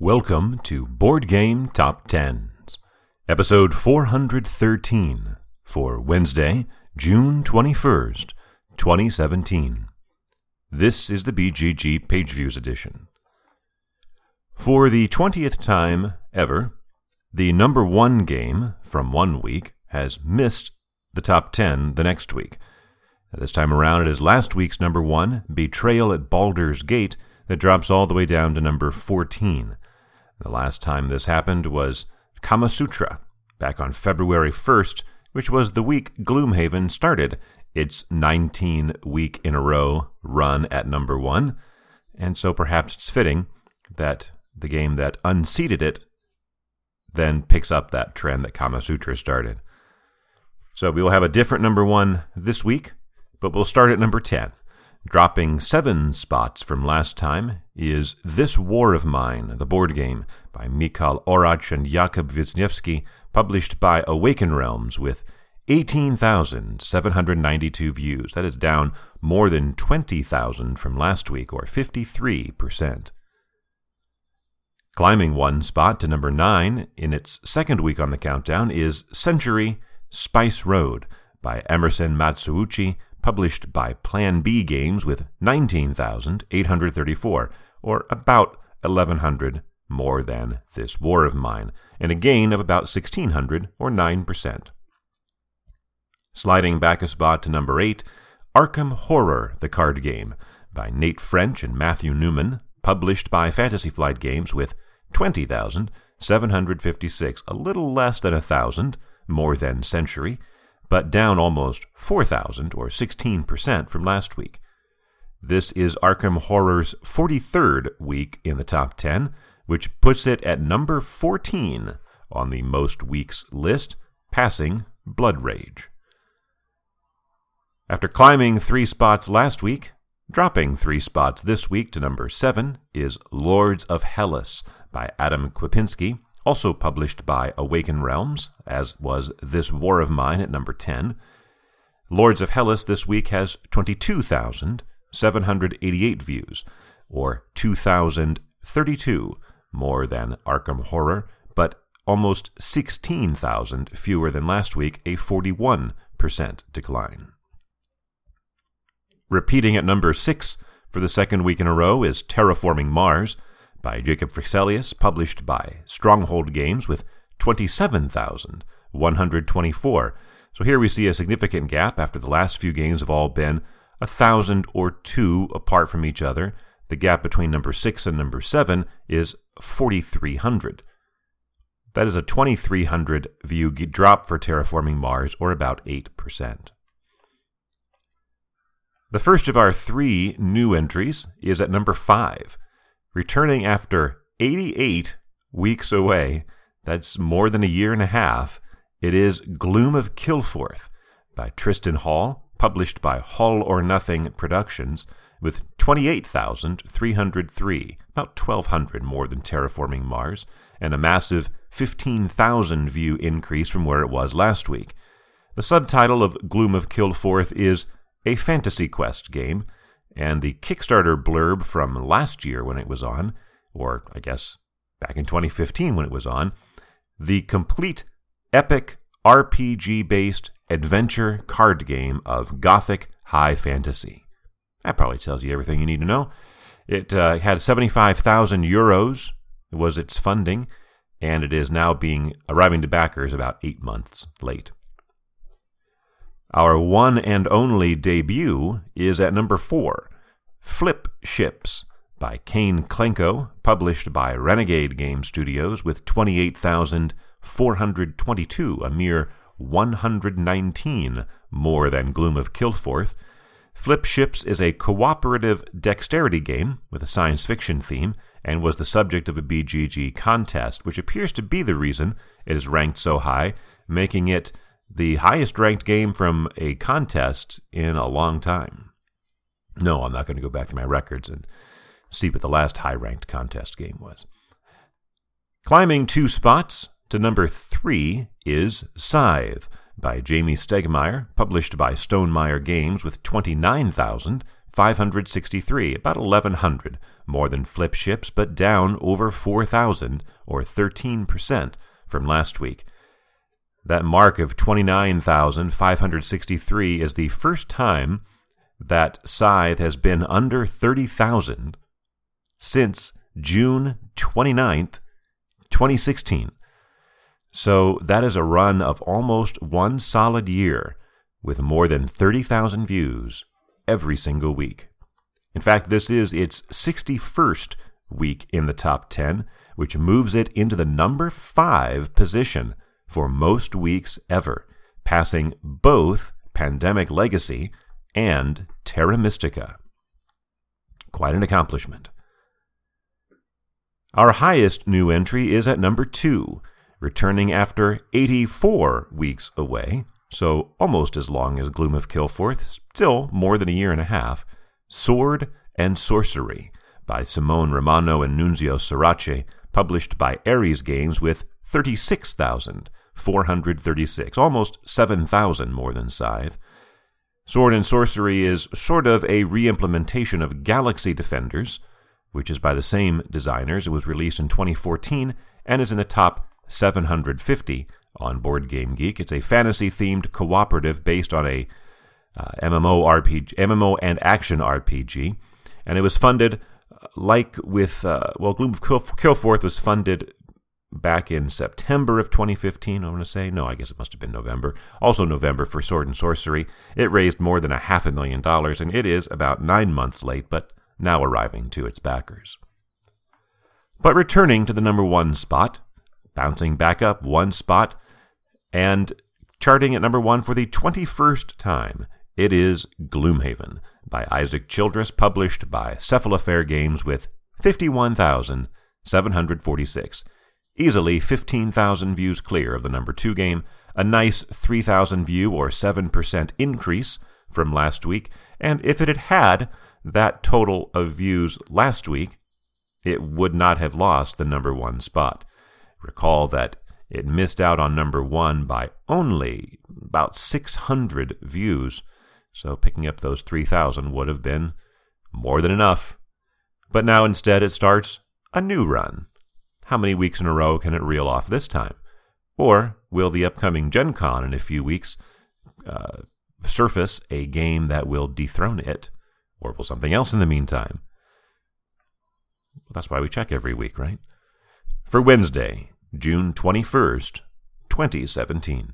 Welcome to Board Game Top Tens, episode 413 for Wednesday, June 21st, 2017. This is the BGG Page Views edition. For the 20th time ever, the number one game from one week has missed the top 10 the next week. This time around, it is last week's number one, Betrayal at Baldur's Gate, that drops all the way down to number 14. The last time this happened was Kamasutra, back on February 1st, which was the week Gloomhaven started its 19 week in a row run at number one. And so perhaps it's fitting that the game that unseated it then picks up that trend that Kamasutra started. So we will have a different number one this week, but we'll start at number 10. Dropping seven spots from last time is This War of Mine, the board game by Michal Oracz and Jakub Wisniewski, published by Awaken Realms with 18,792 views. That is down more than 20,000 from last week, or 53%. Climbing one spot to number 9 in its second week on the countdown is Century Spice Road by Emerson Matsuuchi, published by Plan B Games with 19,834, or about 1,100 more than This War of Mine, and a gain of about 1,600, or 9%. Sliding back a spot to number 8, Arkham Horror, the card game, by Nate French and Matthew Newman, published by Fantasy Flight Games with 20,756, a little less than a thousand, more than Century, but down almost 4,000 or 16% from last week. This is Arkham Horror's 43rd week in the top 10, which puts it at number 14 on the most weeks list, passing Blood Rage. After climbing three spots last week, dropping three spots this week to number 7 is Lords of Hellas by Adam Kwapinski, also published by Awaken Realms, as was This War of Mine at number 10. Lords of Hellas this week has 22,788 views, or 2,032 more than Arkham Horror, but almost 16,000 fewer than last week, a 41% decline. Repeating at number 6 for the second week in a row is Terraforming Mars, by Jacob Fryxelius, published by Stronghold Games with 27,124. So here we see a significant gap after the last few games have all been a thousand or two apart from each other. The gap between number 6 and number 7 is 4,300. That is a 2,300 view drop for Terraforming Mars, or about 8%. The first of our three new entries is at number 5 returning after 88 weeks away. That's more than a year and a half. It is Gloom of Kilforth by Tristan Hall, published by Hall or Nothing Productions, with 28,303, about 1,200 more than Terraforming Mars, and a massive 15,000 view increase from where it was last week. The subtitle of Gloom of Kilforth is A Fantasy Quest game, and the Kickstarter blurb from last year when it was on, or I guess back in 2015 when it was on, the complete epic RPG based adventure card game of Gothic high fantasy. That probably tells you everything you need to know. It uh, had 75,000 euros was its funding, and it is now being arriving to backers about eight months late. Our one and only debut is at number four Flip Ships by Kane Klenko, published by Renegade Game Studios with 28,422, a mere 119 more than Gloom of Kilforth. Flip Ships is a cooperative dexterity game with a science fiction theme and was the subject of a BGG contest, which appears to be the reason it is ranked so high, making it the highest ranked game from a contest in a long time. No, I'm not going to go back to my records and see what the last high ranked contest game was. Climbing two spots to number three is Scythe by Jamey Stegmaier, published by Stonemaier Games with 29,563, about 1,100 more than flip ships, but down over 4,000 or 13% from last week. That mark of 29,563 is the first time that Scythe has been under 30,000 since June 29th, 2016. So that is a run of almost one solid year with more than 30,000 views every single week. In fact, this is its 61st week in the top 10, which moves it into the number 5 position for most weeks ever, passing both Pandemic Legacy and Terra Mystica. Quite an accomplishment. Our highest new entry is at number 2, returning after 84 weeks away, so almost as long as Gloom of Kilforth, still more than a year and a half, Sword and Sorcery by Simone Romano and Nunzio Surace, published by Ares Games with 36,436, almost 7,000 more than Scythe. Sword and Sorcery is sort of a reimplementation of Galaxy Defenders, which is by the same designers. It was released in 2014 and is in the top 750 on Board Game Geek. It's a fantasy themed cooperative based on a uh, MMO RPG, MMO and action RPG, and it was funded uh, like with uh, well, Gloom of Kilforth was funded back in September of 2015. I want to say no, I guess it must have been November. Also November for Sword and Sorcery. It raised more than a half a million dollars, and it is about nine months late, but now arriving to its backers. But returning to the number one spot, bouncing back up one spot and charting at number one for the 21st time. It is Gloomhaven by Isaac Childress, published by Cephalofair Games with 51,746. Easily 15,000 views clear of the number two game, a nice 3,000 view or 7% increase from last week, and if it had had that total of views last week, it would not have lost the number one spot. Recall that it missed out on number one by only about 600 views, so picking up those 3,000 would have been more than enough. But now instead it starts a new run. How many weeks in a row can it reel off this time? Or will the upcoming Gen Con in a few weeks uh, surface a game that will dethrone it? Or will something else in the meantime? Well, that's why we check every week, right? for Wednesday, June 21st, 2017.